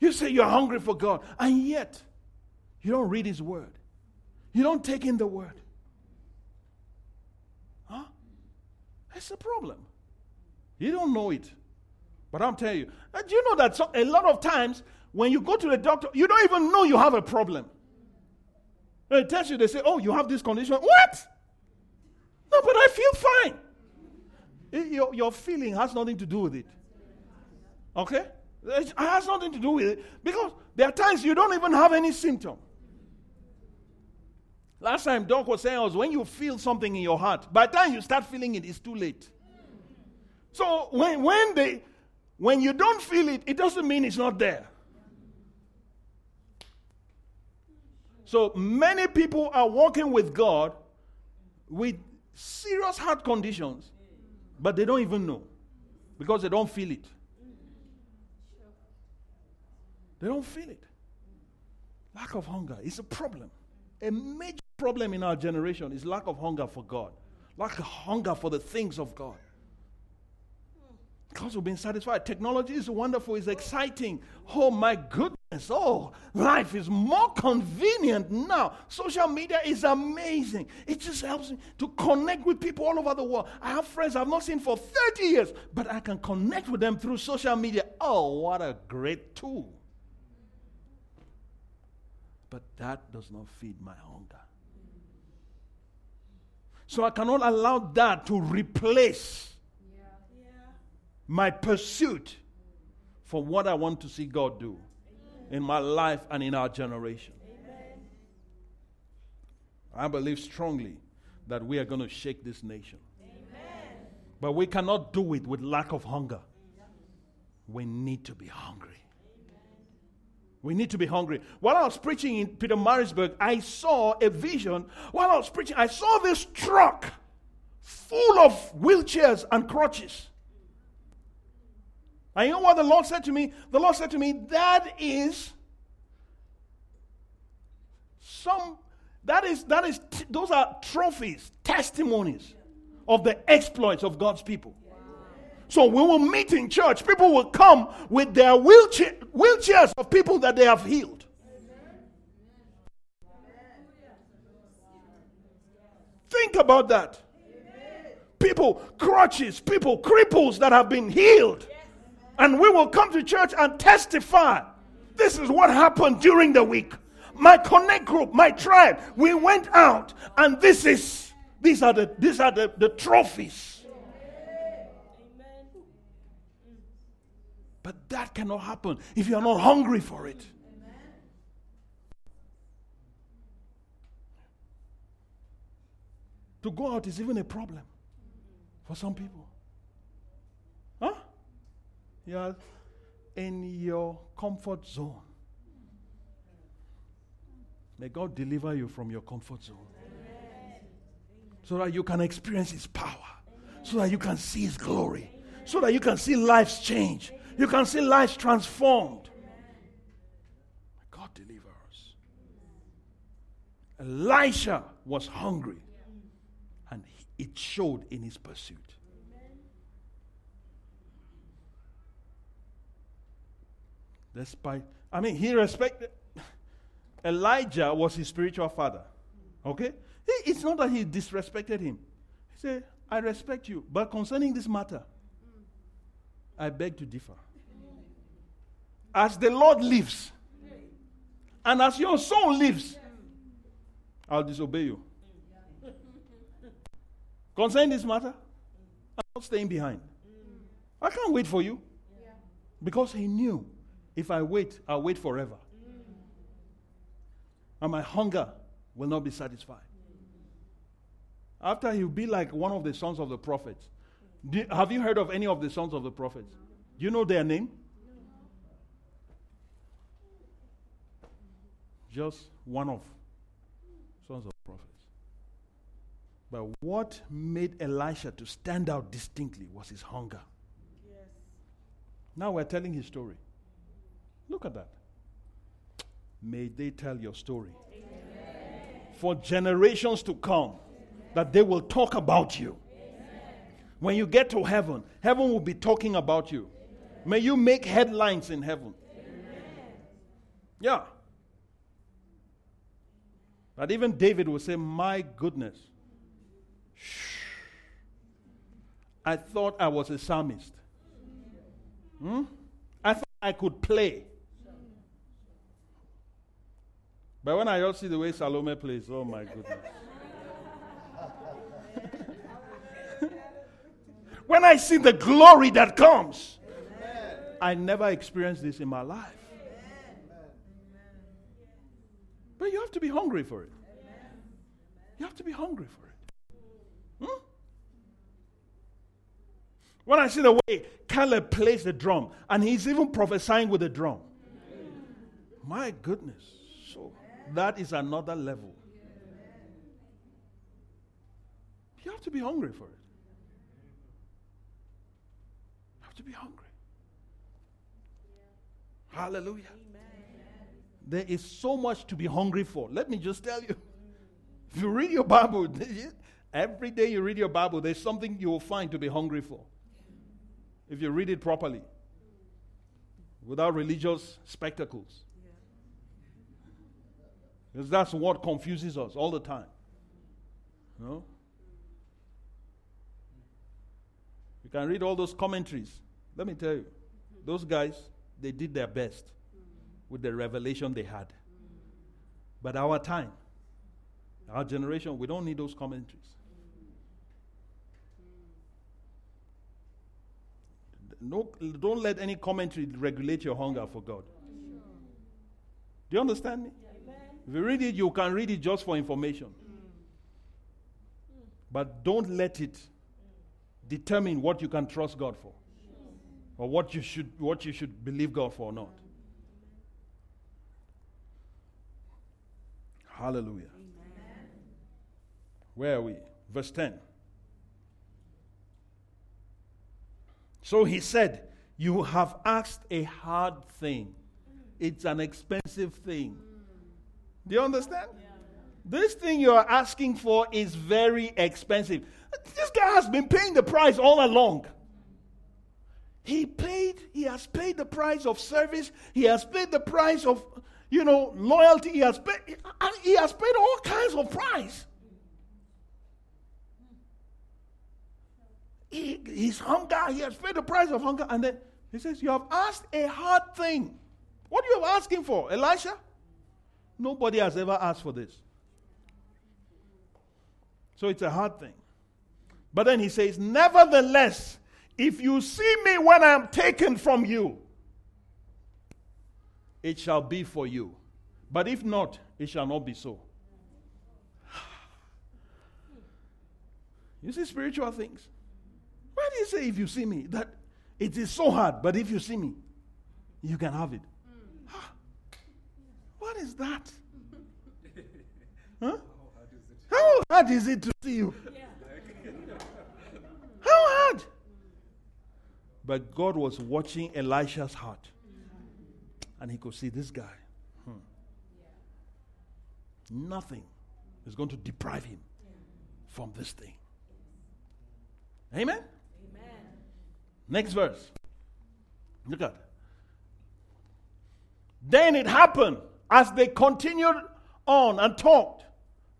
You say you're hungry for God, and yet you don't read His Word. You don't take in the Word. Huh? That's a problem. You don't know it. But I'm telling you, uh, do you know that so, a lot of times when you go to the doctor, you don't even know you have a problem. They tell you, they say, oh, you have this condition. What? No, but I feel fine. It, your, your feeling has nothing to do with it. Okay? It has nothing to do with it because there are times you don't even have any symptom. Last time Doc was saying was when you feel something in your heart, by the time you start feeling it, it's too late. So when, when they when you don't feel it, it doesn't mean it's not there. So many people are walking with God with serious heart conditions, but they don't even know because they don't feel it. They don't feel it. Lack of hunger is a problem. A major problem in our generation is lack of hunger for God, lack of hunger for the things of God. Because we've been satisfied. Technology is wonderful, it's exciting. Oh my goodness. Oh, life is more convenient now. Social media is amazing. It just helps me to connect with people all over the world. I have friends I've not seen for 30 years, but I can connect with them through social media. Oh, what a great tool. But that does not feed my hunger. So I cannot allow that to replace. My pursuit for what I want to see God do Amen. in my life and in our generation. Amen. I believe strongly that we are going to shake this nation. Amen. But we cannot do it with lack of hunger. We need to be hungry. We need to be hungry. While I was preaching in Pietermaritzburg, I saw a vision. While I was preaching, I saw this truck full of wheelchairs and crutches. And you know what the Lord said to me? The Lord said to me, That is some that is that is those are trophies, testimonies of the exploits of God's people. So we will meet in church. People will come with their wheelchair, wheelchairs of people that they have healed. Think about that. People, crutches, people, cripples that have been healed. And we will come to church and testify. This is what happened during the week my connect group, my tribe, we went out, and this is these are the these are the, the trophies. But that cannot happen if you are not hungry for it. To go out is even a problem for some people. You are in your comfort zone. May God deliver you from your comfort zone. Amen. So that you can experience His power. Amen. So that you can see His glory. Amen. So that you can see lives change. You can see lives transformed. God deliver us. Elisha was hungry. And it showed in his pursuit. Despite, I mean, he respected Elijah was his spiritual father. Okay? It's not that he disrespected him. He said, I respect you, but concerning this matter, I beg to differ. As the Lord lives, and as your soul lives, I'll disobey you. Concerning this matter, I'm not staying behind. I can't wait for you. Because he knew if I wait, I'll wait forever and my hunger will not be satisfied. After he'll be like one of the sons of the prophets. Do, have you heard of any of the sons of the prophets? Do you know their name? Just one of sons of prophets. But what made Elisha to stand out distinctly was his hunger. Yes. Now we're telling his story. Look at that. May they tell your story Amen. for generations to come, Amen. that they will talk about you. Amen. When you get to heaven, heaven will be talking about you. May you make headlines in heaven. Yeah. But even David will say, My goodness. Shh. I thought I was a psalmist. Hmm? I thought I could play. But when I just see the way Salome plays, oh my goodness. [LAUGHS] when I see the glory that comes, Amen. I never experienced this in my life. Amen. But you have to be hungry for it. You have to be hungry for it. Hmm? When I see the way Caleb plays the drum, and he's even prophesying with the drum, my goodness. That is another level. You have to be hungry for it. You have to be hungry. Hallelujah. There is so much to be hungry for. Let me just tell you. [LAUGHS] If you read your Bible, [LAUGHS] every day you read your Bible, there's something you will find to be hungry for. If you read it properly, without religious spectacles. Because that's what confuses us all the time. You know? You can read all those commentaries. Let me tell you, those guys, they did their best with the revelation they had. But our time, our generation, we don't need those commentaries. No, don't let any commentary regulate your hunger for God. Do you understand me? If you read it, you can read it just for information. But don't let it determine what you can trust God for or what you should, what you should believe God for or not. Hallelujah. Amen. Where are we? Verse 10. So he said, You have asked a hard thing. It's an expensive thing. Do you understand? Yeah. This thing you are asking for is very expensive. This guy has been paying the price all along. He paid, he has paid the price of service, he has paid the price of, you know, loyalty, he has paid, he has paid all kinds of price. He, his hunger, he has paid the price of hunger. And then he says, You have asked a hard thing. What are you asking for, Elisha? Nobody has ever asked for this. So it's a hard thing. But then he says, Nevertheless, if you see me when I am taken from you, it shall be for you. But if not, it shall not be so. [SIGHS] You see spiritual things. Why do you say if you see me? That it is so hard, but if you see me, you can have it. What is that? Huh? How hard is it to see you? How hard? But God was watching Elisha's heart. And he could see this guy. Hmm. Nothing is going to deprive him from this thing. Amen? Amen. Next verse. Look at. Then it happened as they continued on and talked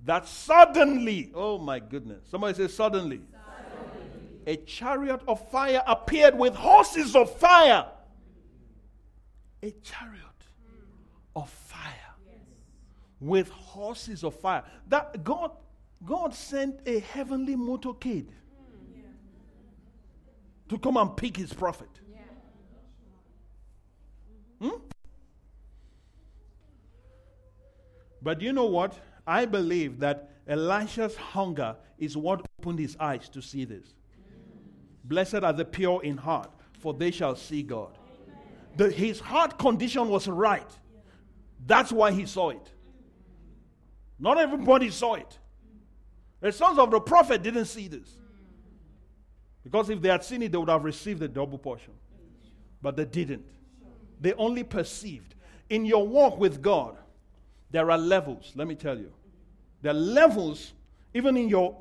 that suddenly, oh my goodness, somebody says suddenly, a chariot of fire appeared with horses of fire. A chariot of fire with horses of fire. That God, God sent a heavenly motorcade to come and pick his prophet. Hmm? But you know what? I believe that Elisha's hunger is what opened his eyes to see this. Blessed are the pure in heart, for they shall see God. The, his heart condition was right. That's why he saw it. Not everybody saw it. The sons of the prophet didn't see this. Because if they had seen it, they would have received the double portion. But they didn't. They only perceived. In your walk with God, there are levels, let me tell you. There are levels, even in your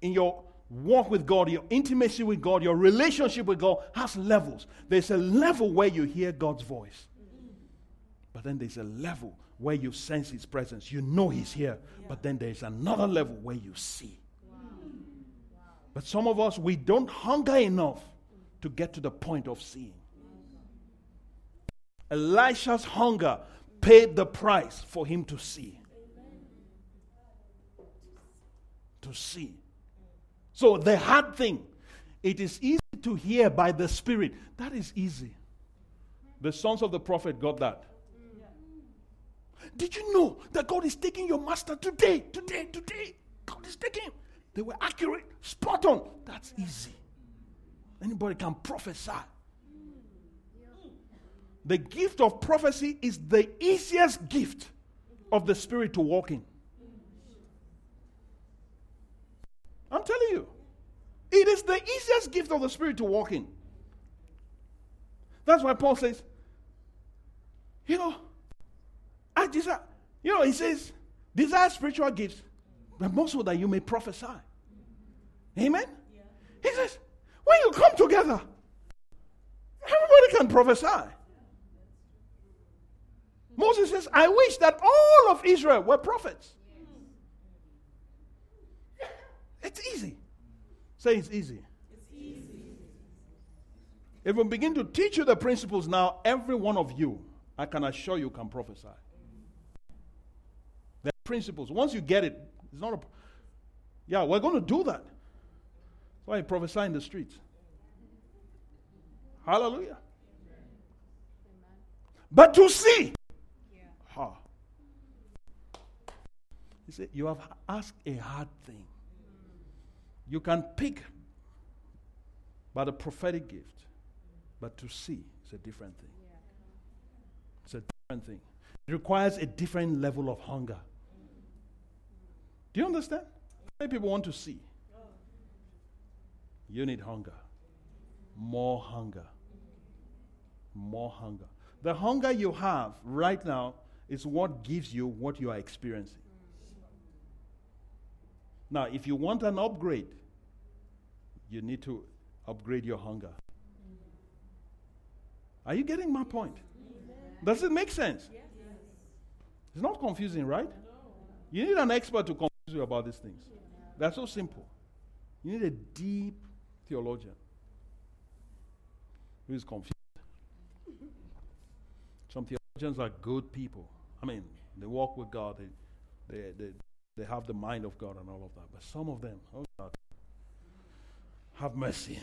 in your walk with God, your intimacy with God, your relationship with God has levels. There's a level where you hear God's voice. But then there's a level where you sense his presence. You know he's here. Yeah. But then there's another level where you see. Wow. Wow. But some of us, we don't hunger enough to get to the point of seeing. Elisha's hunger paid the price for him to see. To see. So the hard thing, it is easy to hear by the Spirit. That is easy. The sons of the prophet got that. Did you know that God is taking your master today? Today, today. God is taking him. They were accurate, spot on. That's easy. Anybody can prophesy. The gift of prophecy is the easiest gift of the Spirit to walk in. I'm telling you. It is the easiest gift of the Spirit to walk in. That's why Paul says, you know, I desire, you know, he says, desire spiritual gifts, but most so that you may prophesy. Amen? Yeah. He says, when you come together, everybody can prophesy. Moses says, I wish that all of Israel were prophets. It's easy. Say it's easy. It's easy. If we begin to teach you the principles now, every one of you, I can assure you, can prophesy. The principles. Once you get it, it's not a. Yeah, we're going to do that. That's why I prophesy in the streets. Hallelujah. But to see, Ha. He said, You have asked a hard thing. You can pick by the prophetic gift, but to see is a different thing. It's a different thing. It requires a different level of hunger. Do you understand? Many people want to see. You need hunger. More hunger. More hunger. The hunger you have right now is what gives you what you are experiencing. Now, if you want an upgrade, you need to upgrade your hunger. Are you getting my point? Does it make sense? It's not confusing, right? You need an expert to confuse you about these things. They're so simple. You need a deep theologian who is confused. Some theologians are good people. I mean, they walk with God, they, they, they, they have the mind of God and all of that. But some of them, oh God, have mercy.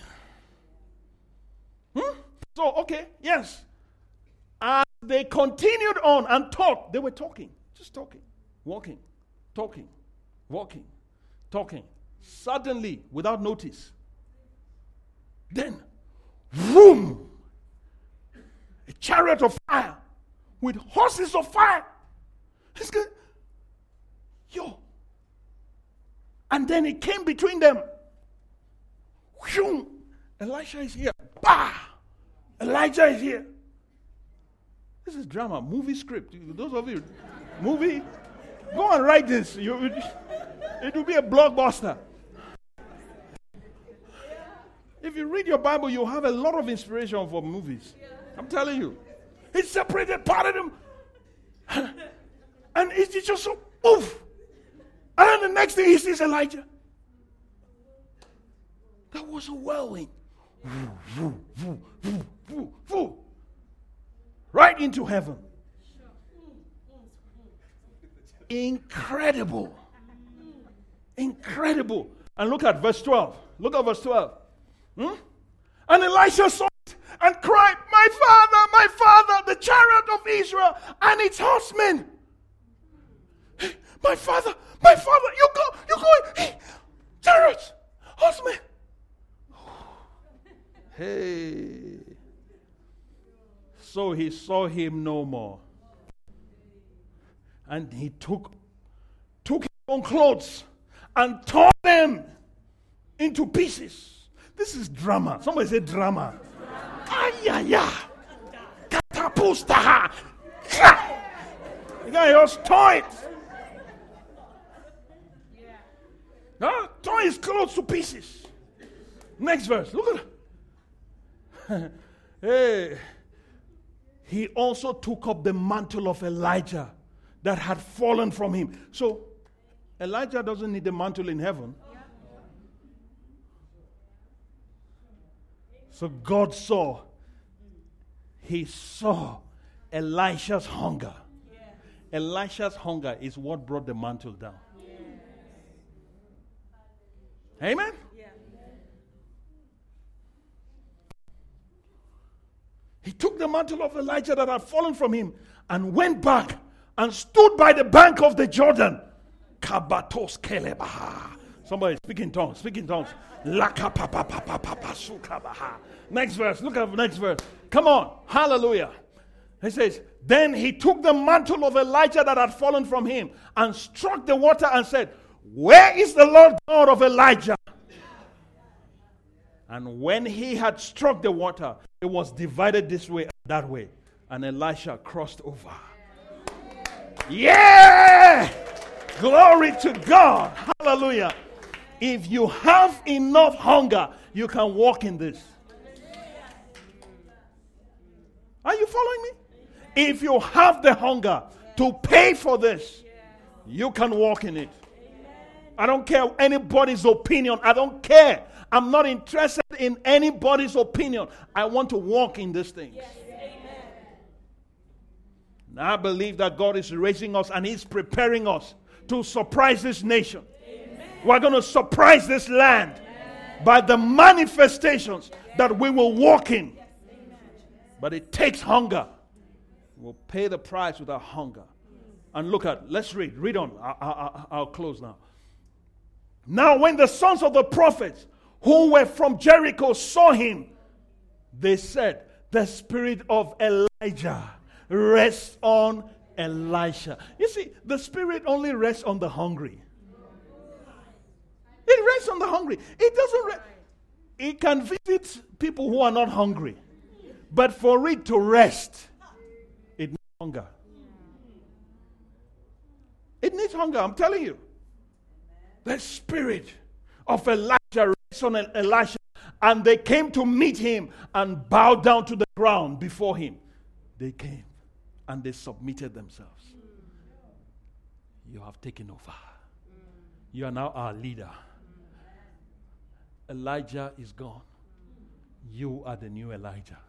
Hmm? So, okay, yes. As they continued on and talked, they were talking, just talking, walking, talking, walking, talking. Suddenly, without notice, then, boom, a chariot of fire with horses of fire. He's good. Yo. And then it came between them. Whew. Elisha is here. Bah! Elijah is here. This is drama, movie script. Those of you, movie, go and write this. You, it will be a blockbuster. If you read your Bible, you'll have a lot of inspiration for movies. I'm telling you. He separated, parted them. [LAUGHS] And it's just so, oof. And then the next thing he sees Elijah. That was a whirlwind. Right into heaven. Incredible. Incredible. And look at verse 12. Look at verse 12. Hmm? And Elisha saw it and cried, My father, my father, the chariot of Israel and its horsemen. My father, my father, you go, you go, hey, chariots, horsemen. Hey. So he saw him no more. And he took took his own clothes and tore them into pieces this is drama. Somebody say drama. Ayaya. Katapustaha. You got just toy it. No, toy his clothes to pieces. Next verse. Look at [LAUGHS] hey. He also took up the mantle of Elijah that had fallen from him. So Elijah doesn't need the mantle in heaven. So God saw, He saw Elisha's hunger. Elisha's hunger is what brought the mantle down. Amen? He took the mantle of Elijah that had fallen from him and went back and stood by the bank of the Jordan. Kabatos kelebaha. Somebody speak in tongues, speak in tongues. Next verse. Look at the next verse. Come on. Hallelujah. He says, Then he took the mantle of Elijah that had fallen from him and struck the water and said, Where is the Lord God of Elijah? And when he had struck the water, it was divided this way and that way. And Elisha crossed over. Yeah! Glory to God. Hallelujah. If you have enough hunger, you can walk in this. Are you following me? If you have the hunger to pay for this, you can walk in it. I don't care anybody's opinion. I don't care. I'm not interested in anybody's opinion. I want to walk in this thing. I believe that God is raising us and He's preparing us to surprise this nation. We're going to surprise this land by the manifestations that we will walk in. But it takes hunger. We'll pay the price with our hunger. And look at, let's read. Read on. I, I, I'll close now. Now, when the sons of the prophets who were from Jericho saw him, they said, The spirit of Elijah rests on Elisha. You see, the spirit only rests on the hungry. It rests on the hungry. It doesn't. Re- it can visit people who are not hungry, but for it to rest, it needs hunger. It needs hunger. I'm telling you. The spirit of Elijah rests on Elisha, and they came to meet him and bowed down to the ground before him. They came and they submitted themselves. You have taken over. You are now our leader. Elijah is gone. You are the new Elijah.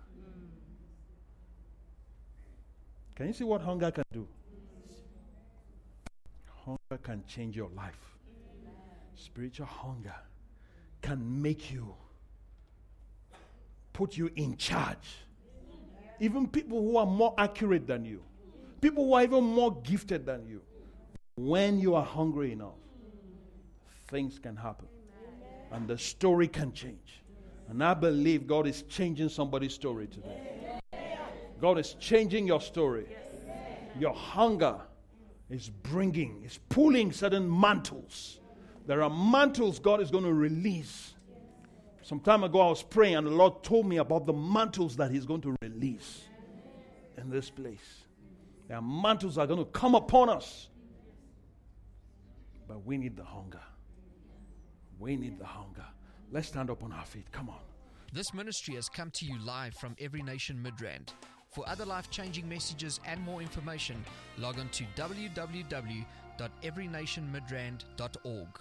Can you see what hunger can do? Hunger can change your life. Spiritual hunger can make you, put you in charge. Even people who are more accurate than you, people who are even more gifted than you. When you are hungry enough, things can happen. And the story can change. And I believe God is changing somebody's story today. God is changing your story. Your hunger is bringing, is pulling certain mantles. There are mantles God is going to release. Some time ago, I was praying, and the Lord told me about the mantles that He's going to release in this place. There are mantles are going to come upon us. But we need the hunger. We need the hunger. Let's stand up on our feet. Come on.
This ministry has come to you live from Every Nation Midrand. For other life changing messages and more information, log on to www.everynationmidrand.org.